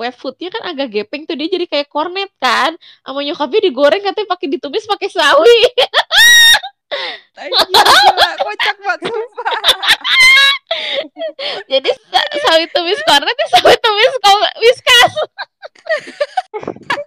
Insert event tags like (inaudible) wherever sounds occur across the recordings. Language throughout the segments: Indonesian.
wet foodnya kan agak gepeng tuh dia jadi kayak kornet kan. Sama nyokapnya digoreng katanya pakai ditumis pakai sawi. (laughs) Kocak banget sumpah. (laughs) jadi sawi tumis kornet sawi tumis whiskas (laughs)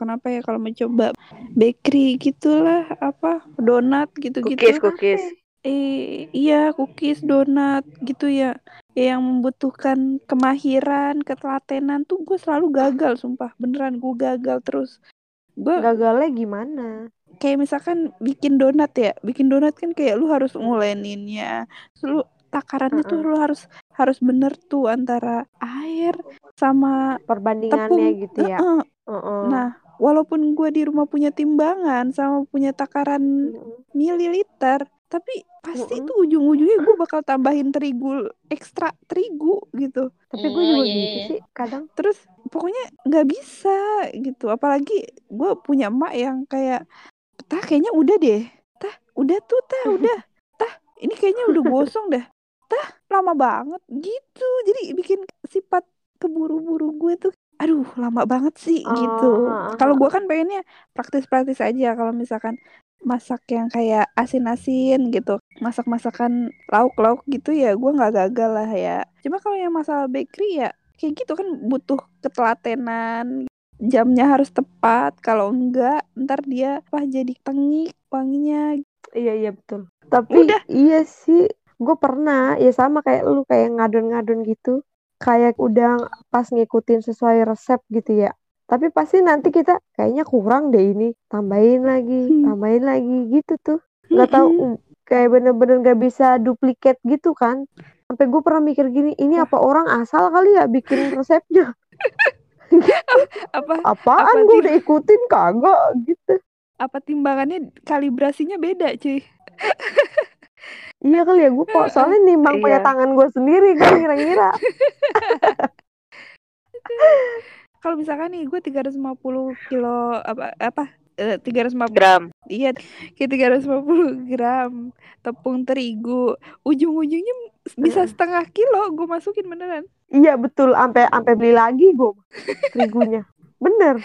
kenapa ya kalau mencoba bakery gitulah apa donat gitu-gitu cookies cookies eh iya cookies donat gitu ya yang membutuhkan kemahiran ketelatenan tuh gue selalu gagal sumpah beneran gue gagal terus gue gagalnya gimana kayak misalkan bikin donat ya bikin donat kan kayak lu harus nguleninnya lu takarannya uh -uh. tuh lu harus harus bener tuh antara air sama perbandingannya tepung. gitu ya. Uh -uh. Uh -uh. Nah, walaupun gue di rumah punya timbangan sama punya takaran mm. mililiter tapi pasti mm tuh ujung-ujungnya gue bakal tambahin terigu ekstra terigu gitu tapi gue juga oh, gitu iya. sih kadang terus pokoknya nggak bisa gitu apalagi gue punya emak yang kayak tah kayaknya udah deh tah udah tuh tah (laughs) udah tah ini kayaknya udah gosong deh tah lama banget gitu jadi bikin sifat keburu-buru gue tuh aduh lama banget sih oh, gitu. Kalau gue kan pengennya praktis-praktis aja kalau misalkan masak yang kayak asin-asin gitu, masak-masakan lauk-lauk gitu ya gue nggak gagal lah ya. Cuma kalau yang masalah bakery ya kayak gitu kan butuh ketelatenan, jamnya harus tepat. Kalau enggak ntar dia apa jadi tengik wanginya. Iya iya betul. Tapi Udah. iya sih gue pernah ya sama kayak lu kayak ngadon-ngadon gitu kayak udah pas ngikutin sesuai resep gitu ya. Tapi pasti nanti kita kayaknya kurang deh ini tambahin lagi hmm. tambahin lagi gitu tuh. Nggak tahu hmm. kayak bener-bener gak bisa duplikat gitu kan. Sampai gue pernah mikir gini ini apa orang asal kali ya bikin resepnya? (laughs) Apa apaan apa gue udah ikutin kagak gitu. apa timbangannya kalibrasinya beda cuy (laughs) Iya kali ya gue kok soalnya nimbang iya. pakai tangan gue sendiri kan ngira-ngira. (laughs) Kalau misalkan nih gue 350 kilo apa apa eh, tiga ratus lima gram. Iya, kayak tiga ratus lima puluh gram tepung terigu. Ujung-ujungnya bisa setengah kilo gue masukin beneran. Iya betul, sampai sampai beli lagi gue terigunya. Bener.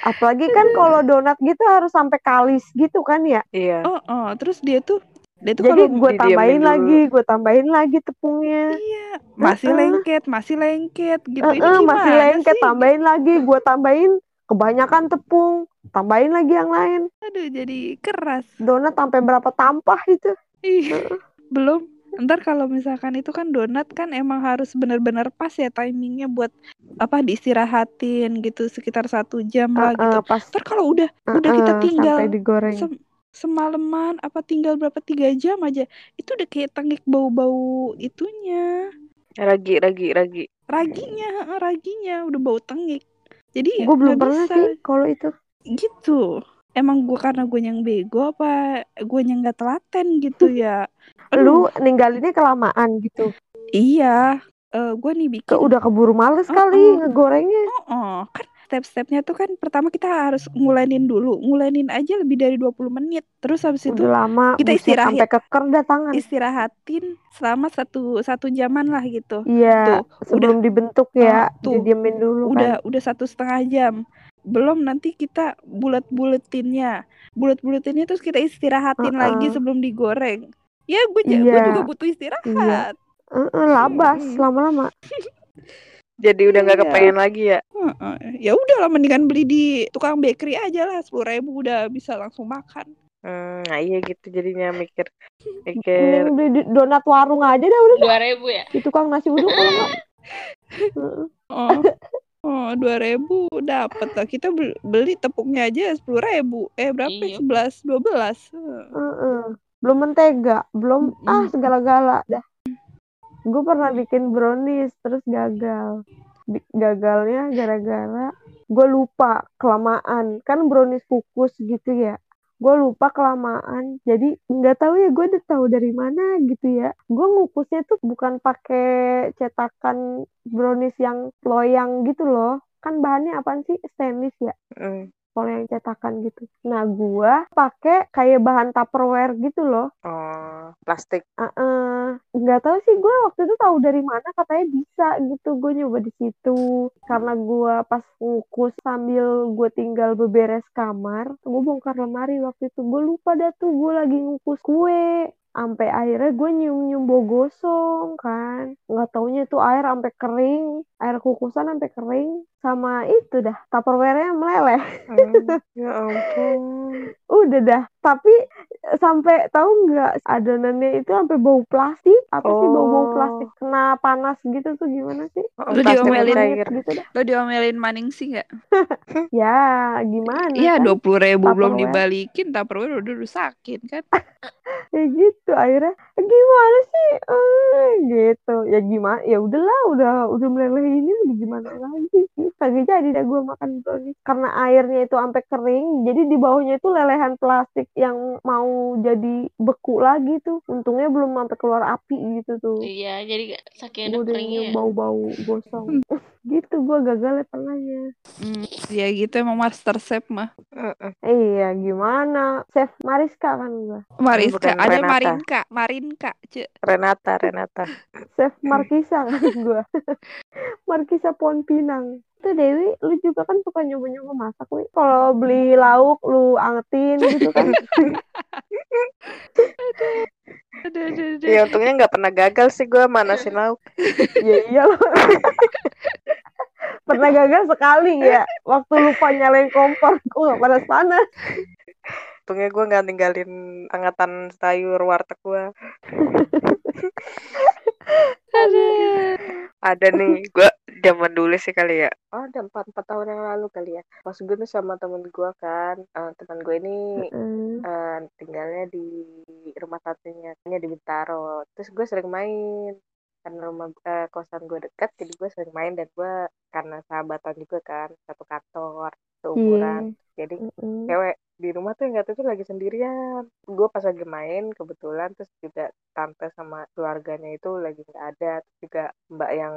Apalagi kan kalau donat gitu harus sampai kalis gitu kan ya? Iya. Oh, oh, terus dia tuh dia tuh Jadi gue tambahin lagi, gue tambahin lagi tepungnya. Iya, masih uh -uh. lengket, masih lengket gitu. Uh -uh, Ini masih lengket, sih? tambahin lagi, gue tambahin kebanyakan tepung, tambahin lagi yang lain. Aduh, jadi keras. Donat sampai berapa tampah itu? Iya. Uh. Belum. Ntar kalau misalkan itu kan donat kan emang harus benar-benar pas ya timingnya buat apa diistirahatin gitu sekitar satu jam lah uh, uh, gitu. Pas. Ntar kalau udah uh, udah kita tinggal sampai digoreng semalaman apa tinggal berapa tiga jam aja. Itu udah kayak tengik bau-bau itunya. Ragi ragi ragi. Raginya raginya. Udah bau tengik jadi gue belum pernah bisa. sih kalau itu. Gitu. Emang gue karena gue yang bego apa gue yang gak telaten gitu ya? Lu ninggalinnya kelamaan gitu. Iya. Uh, gue nih bikin udah keburu males uh -uh. kali ngegorengnya. Uh -uh. kan step-stepnya tuh kan pertama kita harus ngulenin dulu. Ngulenin aja lebih dari 20 menit. Terus habis itu lama kita istirahat sampai keker dah tangan. Istirahatin selama satu satu jaman lah gitu. Iya. Tuh, sebelum udah, dibentuk ya. Uh, tuh, didiemin dulu Udah kan. udah satu setengah jam. Belum nanti kita bulat-buletinnya. Bulat-buletinnya terus kita istirahatin uh -uh. lagi sebelum digoreng. Ya gue iya. juga butuh istirahat. Iya. Uh -uh, labas lama-lama. (laughs) jadi udah nggak iya. kepengen lagi ya? Ya udah lah mendingan beli di tukang bakery aja lah sepuluh ribu udah bisa langsung makan. Hmm, nah iya gitu jadinya mikir (laughs) mikir. Beli donat warung aja dah udah. dua ribu ya? Di tukang nasi uduk kalau (laughs) nggak oh oh dua ribu dapat lah. Kita beli tepungnya aja sepuluh ribu. Eh berapa iya. sebelas dua belas. Belum mentega belum ah segala-gala. Dah gue pernah bikin brownies terus gagal. Gagalnya gara-gara gue lupa kelamaan. Kan brownies kukus gitu ya. Gue lupa kelamaan. Jadi nggak tahu ya gue udah tahu dari mana gitu ya. Gue ngukusnya tuh bukan pakai cetakan brownies yang loyang gitu loh. Kan bahannya apaan sih? Stainless ya? Mm. Kalau yang cetakan gitu. Nah gue pakai kayak bahan tupperware gitu loh. Oh, plastik. Heeh. nggak tahu sih gue waktu itu tahu dari mana katanya bisa gitu. Gue nyoba di situ. Karena gue pas ngukus sambil gue tinggal beberes kamar gue bongkar lemari waktu itu. Gue lupa dah tuh gue lagi ngukus kue. Sampai akhirnya gue nyium-nyium bau gosong kan. Nggak taunya itu air sampai kering. Air kukusan sampai kering sama itu dah tupperware-nya meleleh Hmm, ya ampun. udah dah tapi sampai tahu nggak adonannya itu sampai bau plastik apa sih bau bau Oh. plastik kena panas gitu tuh gimana sih Oh, Lu plastik diomelin. gitu dah Lo diomelin maning sih nggak? (laughs) ya gimana Iya kan dua puluh ribu belum dibalikin, Tupperware udah rusakin kan? (laughs) ya gitu akhirnya "Eh, gimana sih Eh, gitu ya gimana ya udahlah udah udah meleleh ini gimana lagi sih kagak jadi dah gue makan brownies karena airnya itu sampai kering jadi di bawahnya itu lelehan plastik yang mau jadi beku lagi tuh untungnya belum sampai keluar api gitu tuh Iya, jadi saking udah keringnya ya. bau-bau gosong (laughs) gitu gue gagal ya pernahnya Hmm, ya gitu emang master chef mah. Mm-mm. iya gimana chef Mariska kan gue Mariska, Bukan ada Renata. Marinka, Marinka, ce. Renata, Renata. chef Markisa kan gue (laughs) Markisa Pohon Pinang itu Dewi lu juga kan suka nyoba-nyoba masak wi. Kalau beli lauk lu angetin gitu kan. (laughs) Aduh, aduh, aduh. Ya untungnya nggak pernah gagal sih gue manasin lauk. ya iya loh pernah gagal sekali ya. Waktu lupa nyalain kompor gue gak panas-panas Untungnya gue nggak ninggalin angatan sayur warteg gue. Ada nih, gue zaman dulu sih kali ya. Oh, ada empat empat tahun yang lalu kali ya. Pas gue tuh sama temen gue kan, eh, teman gue ini Mm, eh, tinggalnya di rumah tantenya di Bintaro. Terus gue sering main karena rumah eh, kosan gue dekat, jadi gue sering main dan gue karena sahabatan juga kan, satu kantor, seumuran. Jadi mm-mm. cewek di rumah tuh yang tuh lagi sendirian. Gue pas lagi main kebetulan terus juga tante sama keluarganya itu lagi nggak ada. Terus juga mbak yang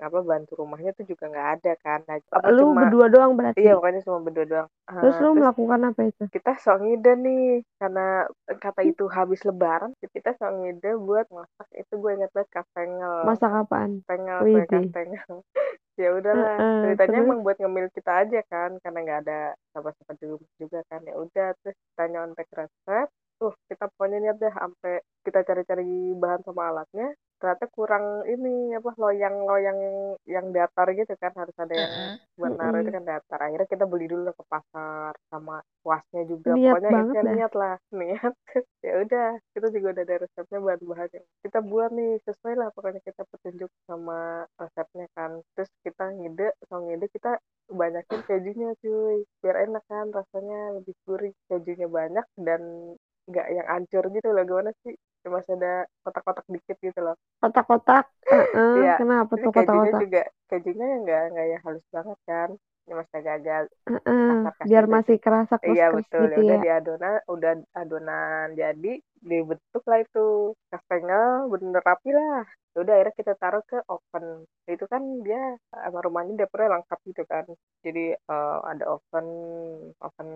apa bantu rumahnya tuh juga nggak ada kan. Nah, apa lu cuma berdua doang berarti iya pokoknya cuma berdua doang. Terus lu melakukan apa itu kita sok ngide nih karena kata itu habis lebaran kita sok ngide buat masak itu gue inget banget kastengel masak apaan kastengel Widih. Ya udahlah Heeh, ceritanya terus? emang buat ngemil kita aja kan karena nggak ada siapa-siapa di rumah juga kan ya udah terus kita nyontek resep tuh kita pokoknya niat deh sampai kita cari-cari bahan sama alatnya ternyata kurang ini apa loyang-loyang yang datar gitu kan harus ada yang buat naruh itu kan datar. Akhirnya kita beli dulu ke pasar sama kuasnya juga. Niat pokoknya banget dah. niat lah (laughs) niat. Ya udah kita juga udah ada resepnya bahan bahannya kita buat nih sesuai lah pokoknya kita petunjuk sama resepnya kan. Terus kita ngide sama ngide kita banyakin kejunya cuy. Biar enak kan rasanya lebih gurih. Kejunya banyak dan nggak yang ancur gitu loh gimana sih? Masih ada kotak-kotak dikit gitu loh. Kotak-kotak? Iya, kenapa tuh kotak-kotak? juga kejunya yang nggak nggak yang halus banget kan? Ya masih agak-agak kasar-kasar biar gitu. masih kerasa iya kris betul. Gitu ya udah ya. di adonan udah adonan jadi dibentuk lah itu kastengel bener rapi lah Ya udah akhirnya kita taruh ke oven itu kan dia sama rumahnya dapurnya lengkap gitu kan jadi eh, ada oven oven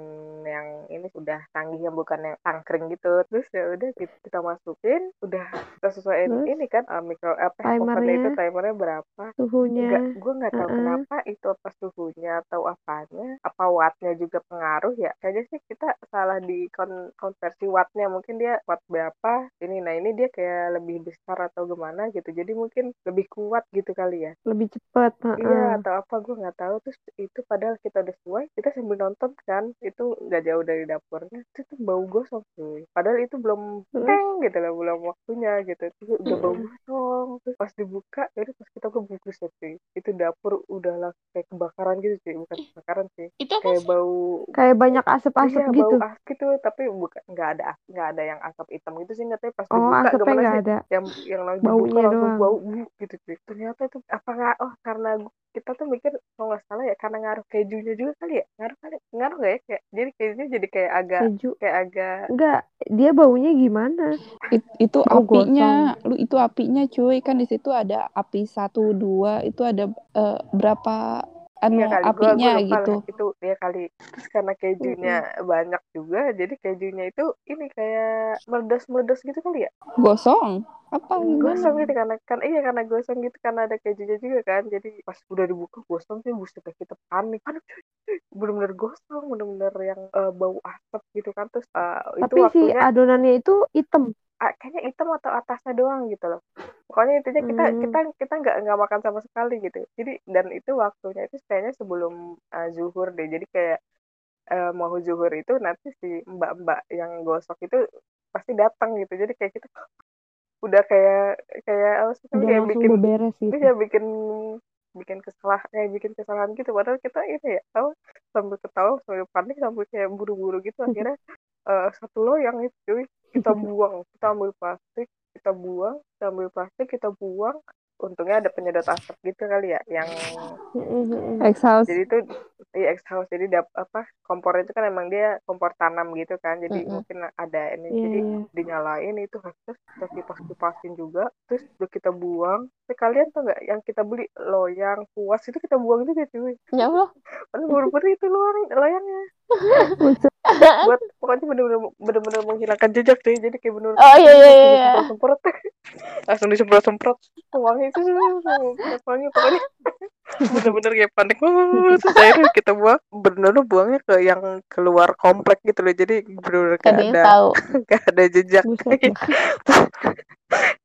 yang ini sudah canggih yang bukan yang tangkring gitu terus ya udah kita, kita masukin udah kita sesuaiin Terus? ini kan eh, mikro apa ovennya itu Timernya? timernya berapa suhunya gue nggak tahu Heeh. kenapa itu apa suhunya atau apanya, apa wattnya juga pengaruh ya. Kayaknya sih kita salah di kon- konversi wattnya. Mungkin dia watt berapa, ini nah ini dia kayak lebih besar atau gimana gitu. Jadi mungkin lebih kuat gitu kali ya. lebih cepet Iya heeh. atau apa gue nggak tahu. Terus itu padahal kita udah sesuai, kita sambil nonton kan, itu nggak jauh dari dapurnya. Itu tuh bau gosong cuy. Padahal itu belum teng gitu loh, belum waktunya gitu. Itu udah bau gosong. Terus pas dibuka, jadi pas kita ke bungkus ya cuy. Itu dapur udah langsung kayak kebakaran gitu sih bukan kebakaran sih Itu kayak bau Kayak banyak asap-asap iya gitu. bau asap gitu tapi bukan nggak ada nggak ada yang asap hitam gitu sih nggak tahu pas Oh, dibuka asapnya gimana nggak sih ada. yang yang langsung Baunya dibuka langsung bau buk gitu sih ternyata itu apa nggak oh karena kita tuh mikir kalau nggak salah ya karena ngaruh kejunya juga kali ya ngaruh kali ngaruh nggak ya kayak jadi kejunya jadi kayak agak Keju. kayak agak Enggak, dia baunya gimana? It- itu Bau apinya, lu itu apinya cuy kan di situ ada api satu dua itu ada eh, berapa anu Iya kali, gua, apinya gua lupa gitu. itu ya kali. Terus karena kejunya banyak juga, jadi kejunya itu ini kayak meledas-meledas gitu kali ya. Gosong apa? Gosong gitu karena kan iya karena gosong gitu karena ada kejunya juga kan. Jadi pas udah dibuka gosong sih buset kita panik. Cuy. Bener-bener gosong, bener-bener yang eh, bau asap gitu kan. Terus itu Tapi si waktunya adonannya itu hitam. Kayaknya hitam atau atasnya doang gitu loh. Pokoknya intinya kita Hmm. kita kita nggak nggak makan sama sekali gitu. Jadi dan itu waktunya itu kayaknya sebelum uh, zuhur deh. Jadi kayak uh, mau zuhur itu nanti si mbak-mbak yang gosok itu pasti datang gitu. Jadi kayak kita (laughs) udah kayak kayak apa sih kayak bikin beberes gitu. Iya bikin bikin kesalahan kayak bikin kesalahan gitu padahal kita ini ya tahu sambil ketawa sambil panik sambil kayak buru-buru gitu (laughs) akhirnya eh, satu loyang itu cuy kita buang kita ambil plastik kita buang kita ambil plastik kita buang untungnya ada penyedot asap gitu kali ya yang Mm-mm. Exhaust. jadi itu iya exhaust jadi dap, apa kompor itu kan emang dia kompor tanam gitu kan jadi Mm-mm. mungkin ada ini Iya, jadi iya. dinyalain itu terus kita kipas kipasin juga terus udah kita buang tapi kalian tau nggak yang kita beli loyang puas itu kita buang juga cuy Ya Allah. Padahal baru-baru itu loyang loyangnya. (laughs) buat pokoknya bener-bener bener-bener menghilangkan jejak deh jadi kayak bener Oh iya iya iya. (laughs) semprot semprot langsung disemprot semprot wangi itu wangi pokoknya. (laughs) Bener-bener kayak panik banget. Terus akhirnya kita buang bener-bener buangnya ke yang keluar komplek gitu loh. Jadi bener-bener Kan gak ada tahu. gak ada jejak. Akhirnya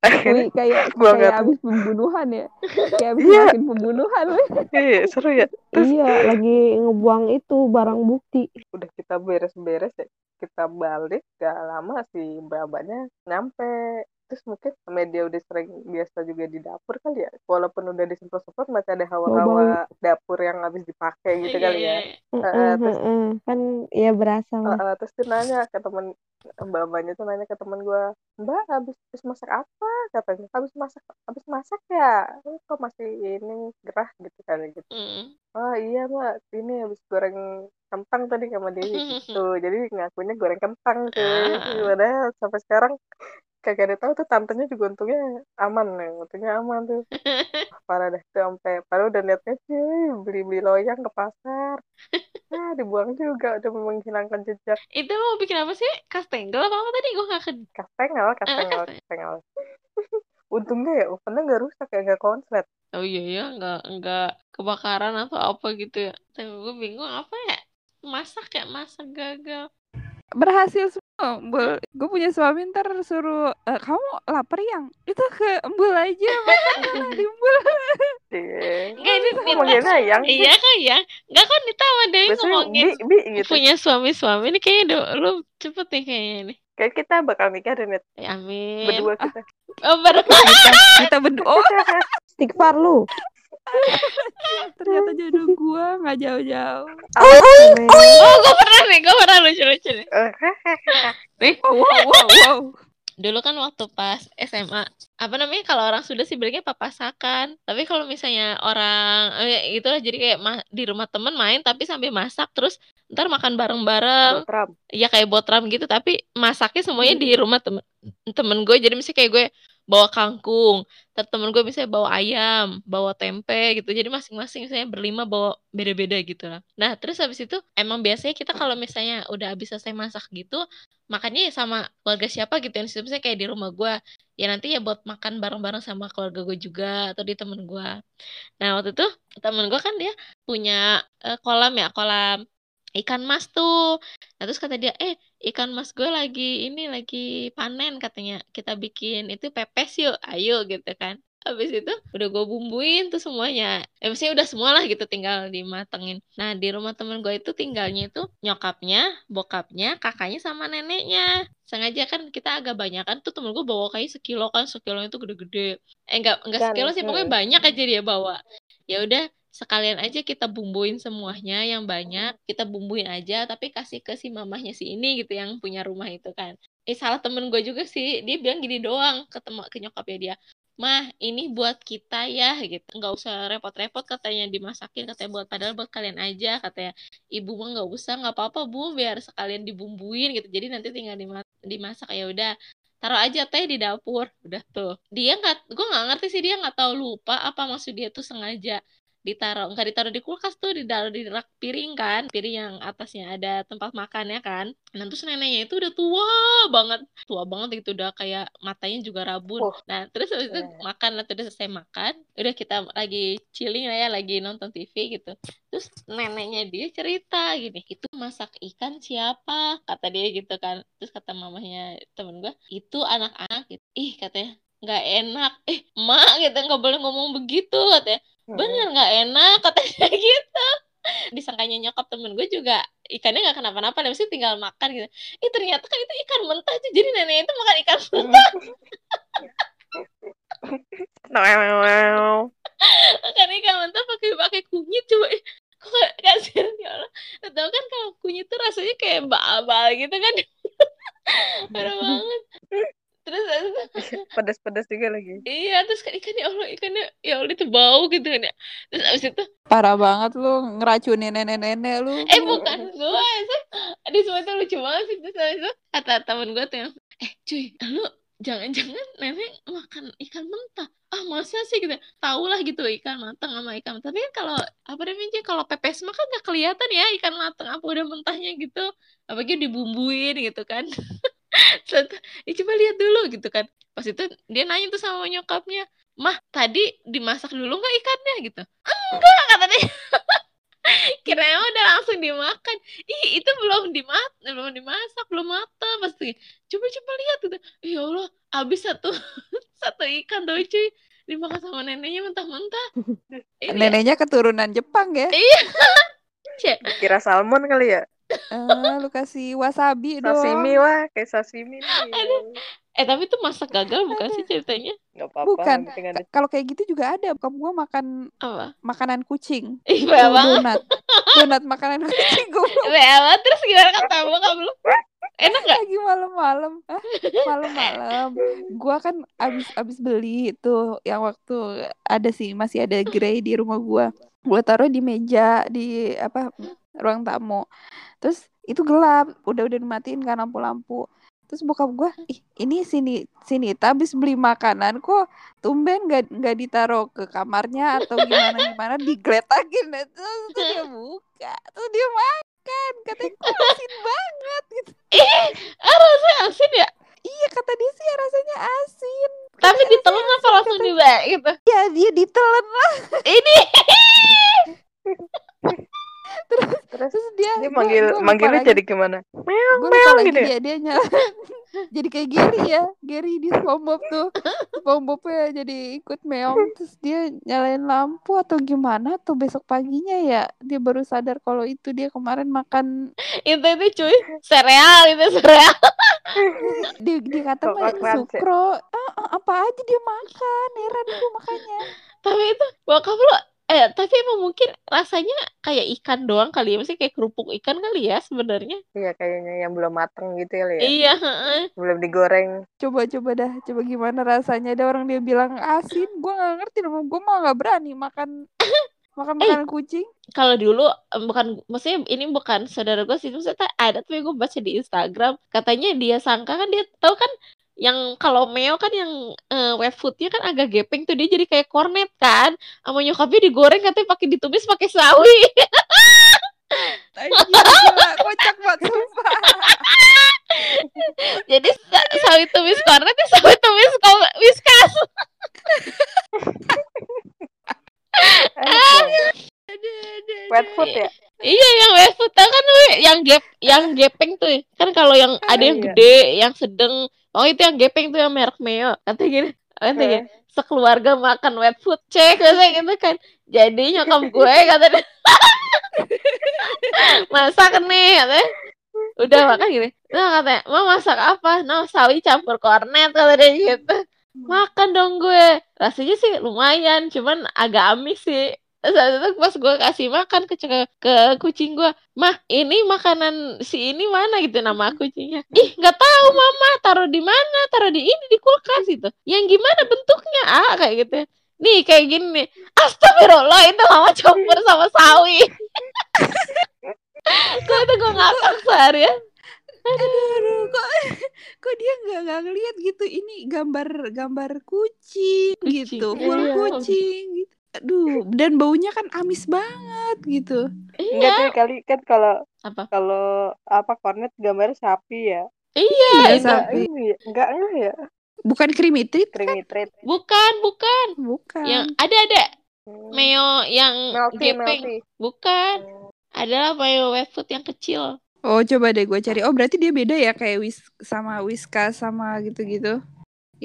Wih, kayak (laughs) Gua kayak tahu. abis pembunuhan ya. (laughs) Kayak abis Iya. ngelakuin pembunuhan. (laughs) iya seru ya terus Iya, lagi ngebuang itu barang bukti. udah kita beres-beres ya kita balik gak lama si mbak-mbaknya nyampe terus mungkin media udah sering biasa juga di dapur kali ya. Walaupun udah disemprot-semprot masih ada hawa-hawa dapur yang habis dipakai gitu kali ya. Terus-. Kan ya berasa lah. Heeh, terus dia nanya ke temen mbak-mbaknya tuh nanya ke temen gue mbak habis habis masak apa? Katanya habis masak habis masak ya? "Oh, kok masih ini gerah gitu kali gitu. Mm. oh iya mbak. Ini habis goreng kentang tadi sama Dewi gitu. (laughs) Jadi ngakunya goreng kentang tuh Ah. padahal sampai sekarang kagak ada tahu tuh tantenya juga untungnya aman nih untungnya aman tuh (laughs) parah dah tuh sampai padahal udah niatnya cuy beli beli loyang ke pasar nah (laughs) dibuang juga udah menghilangkan jejak Itu mau bikin apa sih? Kastengel apa apa tadi? Gue gak ke... kastengel kastengel kastengel. kastengel (laughs) untungnya ya ovennya nggak rusak ya nggak konslet Oh iya ya, nggak nggak kebakaran atau apa gitu ya. Tapi gue bingung apa ya? Masak ya, masak gagal. Berhasil Embul. Gue punya suami ntar suruh, "Eh, kamu lapar yang? Itu ke Embul aja, makan di Embul. iya Enggak ini manggilnya yang Iya kan ya? Enggak kan Nita sama Dewi ngomongin bi bi gitu punya suami-suami ini kayaknya udah lu cepet nih kayaknya nih. kayak kita bakal nikah deh Net. Ya, amin. berdua kita Oh, baru Kita, kita berdua, (laughs) oh, Stighfar lu. (laughs) ternyata jodoh gue nggak jauh-jauh. Amin. Oh, gue (laughs) pernah nih, gue pernah lucu-lucu nih. (laughs) Eh, Wow, wow, wow, wow. Dulu kan waktu pas SMA, apa namanya kalau orang sudah sih bilangnya papasakan. Tapi kalau misalnya orang eh, itulah jadi kayak ma- di rumah temen main tapi sambil masak terus ntar makan bareng-bareng. Botram. ya kayak botram gitu tapi masaknya semuanya di rumah temen temen gue jadi misalnya kayak gue bawa kangkung. Terus temen gue misalnya bawa ayam bawa tempe gitu. Jadi masing-masing misalnya berlima bawa beda-beda gitu lah. Nah terus habis itu emang biasanya kita kalau misalnya udah habis selesai masak gitu makannya ya sama keluarga siapa gitu yang misalnya kayak di rumah gue ya nanti ya buat makan bareng-bareng sama keluarga gue juga atau di temen gue nah waktu itu temen gue kan dia punya eh, kolam ya kolam ikan mas tuh. Nah terus kata dia, eh ikan mas gue lagi ini lagi panen katanya. Kita bikin itu pepes yuk, ayo gitu kan. Habis itu udah gue bumbuin tuh semuanya. Eh maksudnya udah semua lah gitu tinggal dimatengin. Nah di rumah temen gue itu tinggalnya itu nyokapnya, bokapnya, kakaknya sama neneknya. Sengaja kan kita agak banyak kan tuh temen gue bawa kayak sekilo kan sekilo itu gede-gede. Eh enggak enggak sekilo sih pokoknya banyak aja dia bawa. Ya udah sekalian aja kita bumbuin semuanya yang banyak kita bumbuin aja tapi kasih ke si mamahnya si ini gitu yang punya rumah itu kan. Eh salah temen gue juga sih dia bilang gini doang ke tem ke nyokapnya dia mah ini buat kita ya gitu. Nggak usah repot-repot katanya dimasakin katanya buat padahal buat kalian aja katanya. Ibu mah nggak usah nggak apa-apa bu biar sekalian dibumbuin gitu. Jadi nanti tinggal dimasak ya udah taruh aja teh di dapur. Udah tuh. Dia nggak gue nggak ngerti sih dia nggak tahu lupa apa maksud dia tuh sengaja ditaruh nggak ditaruh di kulkas tuh ditaruh di rak piring kan. Piring yang atasnya ada tempat makannya kan. Nah terus neneknya itu udah tua banget. Tua banget itu udah kayak matanya juga rabun. Oh. nah terus habis itu yeah. makan lah terus selesai makan udah kita lagi chilling lah ya lagi nonton TV gitu. Terus neneknya dia cerita gini itu masak ikan siapa? Kata dia gitu kan. Terus kata mamahnya temen gue itu anak-anak gitu. Ih katanya nggak enak. Eh mak gitu nggak boleh ngomong begitu katanya bener nggak enak katanya (laughs) gitu. Disangkanya nyokap temen gue juga ikannya nggak kenapa-napa dan mesti tinggal makan gitu. Eh ternyata kan itu ikan mentah aja jadi nenek itu makan ikan mentah. (laughs) Makan ikan mentah pakai pakai kunyit coba. Kok kasihan ya Allah. Tahu kan kalau kunyit tuh rasanya kayak bal-bal gitu kan. (laughs) Parah banget pedas-pedas juga lagi. Iya terus kan ikannya Allah ikannya ya Allah itu bau gitu kan ya. Terus abis itu parah banget lu ngeracunin nenek-nenek lu. Eh bukan gue sih di semua itu lucu banget sih. Terus abis itu kata temen gue tuh yang eh cuy lu jangan-jangan nenek makan ikan mentah. Ah masa sih? Gitu. Tahu lah gitu ikan matang sama ikan mentah. Tapi kan kalau apa namanya kalau pepes mah kan gak kelihatan ya ikan matang apa udah mentahnya gitu. Apalagi dibumbuin gitu kan. (laughs) Ya coba lihat dulu gitu kan pas itu dia nanya tuh sama nyokapnya mah tadi dimasak dulu nggak ikannya? Gitu. Enggak kata dia. (laughs) Kirain udah langsung dimakan. Ih itu belum dimat belum dimasak belum matang pasti coba coba lihat gitu. Ya allah habis satu (laughs) satu ikan tuh cuy. Dimakan sama neneknya mentah-mentah. (laughs) Neneknya keturunan Jepang ya? Iya. Kira salmon kali ya? Uh, lu kasih wasabi dong. Sashimi wah, kayak sashimi nih. Eh tapi itu masak gagal bukan sih ceritanya? Gak apa-apa. Bukan. Kalau kayak gitu juga ada. Kamu gua makan apa? Makanan kucing. Ih, banget. Donat. Donat makanan kucing gue. (laughs) Banget. Terus gimana kata kamu kamu? Enak gak? Lagi malam-malam. Malam-malam. Gua kan abis abis beli tuh yang waktu ada sih masih ada grey di rumah gua. Gua taruh di meja di apa ruang tamu terus itu gelap udah udah dimatiin kan lampu-lampu terus bokap gue ih ini sini sini habis beli makanan kok tumben gak nggak ditaruh ke kamarnya atau gimana gimana? Digeletakin terus, terus dia buka. Terus dia makan. Katanya kok asin banget gitu. Eh rasanya asin ya? Iya kata dia sih rasanya asin. Tapi ditelan apa langsung dibaik gitu? Ya dia ditelan lah. Ini (laughs) (laughs) terus, terus terus dia dia manggil gua, gua manggilnya jadi gimana? Meong gue lupa lagi gitu ya? dia dia nyala. (laughs) Jadi kayak Gary ya Gary di SpongeBob tuh. SpongeBobnya jadi ikut meong (laughs) terus dia nyalain lampu atau gimana atau besok paginya ya? Dia baru sadar kalau itu dia kemarin makan itu itu cuy sereal itu sereal. Dia dia kata mah sukro. Ah, ah, apa aja dia makan heran gue makanya. Tapi itu bokap lu Eh, tapi emang mungkin rasanya kayak ikan doang kali ya. Maksudnya kayak kerupuk ikan kali ya sebenarnya. Iya, kayaknya yang belum mateng gitu ya. Iya, Belum digoreng. Coba-coba dah, coba gimana rasanya. Ada orang dia bilang asin, gue gak ngerti. Gue mah gak berani makan makan (laughs) makan eh, kucing. Kalau dulu bukan maksudnya ini bukan saudara gue sih maksudnya ada tuh gue baca di Instagram katanya dia sangka kan dia tahu kan yang kalau Meo kan yang uh, wet foodnya kan agak gepeng tuh dia jadi kayak kornet kan. Sama nyokapnya digoreng katanya pakai ditumis pakai sawi. (laughs) Kocak banget sumpah. (laughs) Jadi sawi tumis kornet ya sawi tumis whiskas (laughs) wet food ya? Iya yang wet food kan yang gap yang gepeng tuh. Kan kalau yang ada yang iya. gede, yang sedang oh itu yang gepeng tuh yang merek Meo katanya gini katanya gini. Sekeluarga makan wet food cek katanya gitu kan. Jadi nyokap gue (laughs) katanya masak nih katanya udah makan gini. Nah katanya mau masak apa? No sawi campur kornet katanya gitu. Makan dong gue. Rasanya sih lumayan cuman agak amis sih saat itu pas gue kasih makan ke ke, kucing gue mah ini makanan si ini mana? Gitu nama kucingnya. Ih nggak tahu mama. Taruh di mana? Taruh di ini di kulkas itu. Yang gimana bentuknya? Ah kayak gitu. Nih kayak gini nih. Astagfirullah itu mama campur sama sawi. Kok itu gue ngakak seharian. Aduh, aduh kok (laughs) kok dia nggak nggak ngeliat gitu? Ini gambar gambar kucing, Kucing, gitu full iya. kucing gitu aduh dan baunya kan amis banget gitu Enggak iya tuh kali kan kalau apa kalau apa kornet gambarnya sapi ya. iya Iya, sapi. Ini ya? enggak enggak ya. bukan creamy treat kan bukan bukan bukan yang ada ada Hmm. meo yang Melty, gepeng melty. bukan Hmm. adalah meo wet food yang kecil oh coba deh gue cari oh berarti dia beda ya kayak wis sama whiskas sama gitu-gitu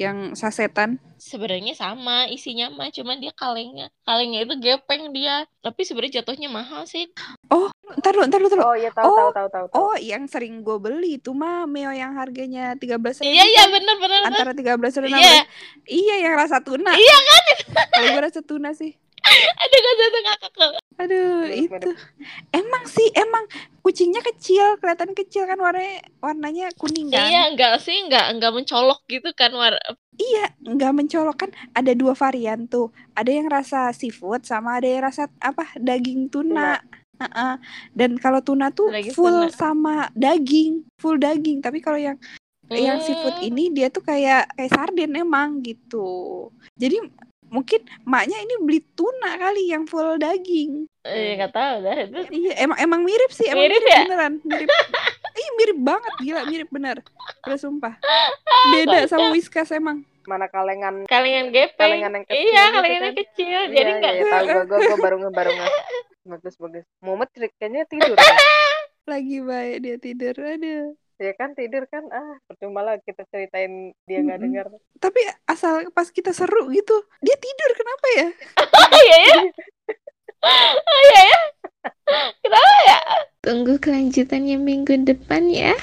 yang sasetan sebenarnya sama isinya mah cuman dia kalengnya kalengnya itu gepeng dia tapi sebenarnya jatuhnya mahal sih ntar lu ntar lu ntar lu. Oh iya tahu Oh, tahu tahu tahu. tahu. oh yang sering gue beli itu mah meo yang harganya tiga belas iya iya bener bener bener. antara tiga belas dan iya iya yang rasa tuna iya kan kalau gue rasa tuna sih ada jatuh ngakak tuh. Aduh, itu. Emang sih, emang kucingnya kecil, kelihatan kecil kan warnanya warnanya kuning kan? iya enggak sih enggak enggak mencolok gitu kan war Iya, nggak mencolok kan ada dua varian tuh. Ada yang rasa seafood sama ada yang rasa apa daging tuna. Heeh. Dan kalau tuna tuh Daging full tuna. sama daging, full daging. Tapi kalau yang yang seafood Hmm. ini dia tuh kayak kayak sarden emang gitu. Jadi mungkin maknya ini beli tuna kali yang full daging. eh nggak tahu dah itu Iya, emang emang mirip sih, emang Mirip mirip, ya? beneran, mirip. (laughs) Ih, mirip banget, gila, mirip bener. Udah sumpah. (laughs) Beda sama Whiskas emang. Mana kalengan kalengan gepeng Kalengan yang kecil iya gitu kalengan yang kan. kecil Iya, jadi iya, enggak iya, tahu gua, gua, gua baru nge baru nge (laughs) bagus bagus cer- kayaknya tidur kan? Lagi baik dia tidur. Aduh. Ya kan tidur kan ah percuma lah kita ceritain dia nggak Mm-mm. dengar. Tapi asal pas kita seru gitu, dia tidur kenapa ya? (laughs) iya ya (laughs) oh iya ya kenapa ya? Tunggu kelanjutannya minggu depan ya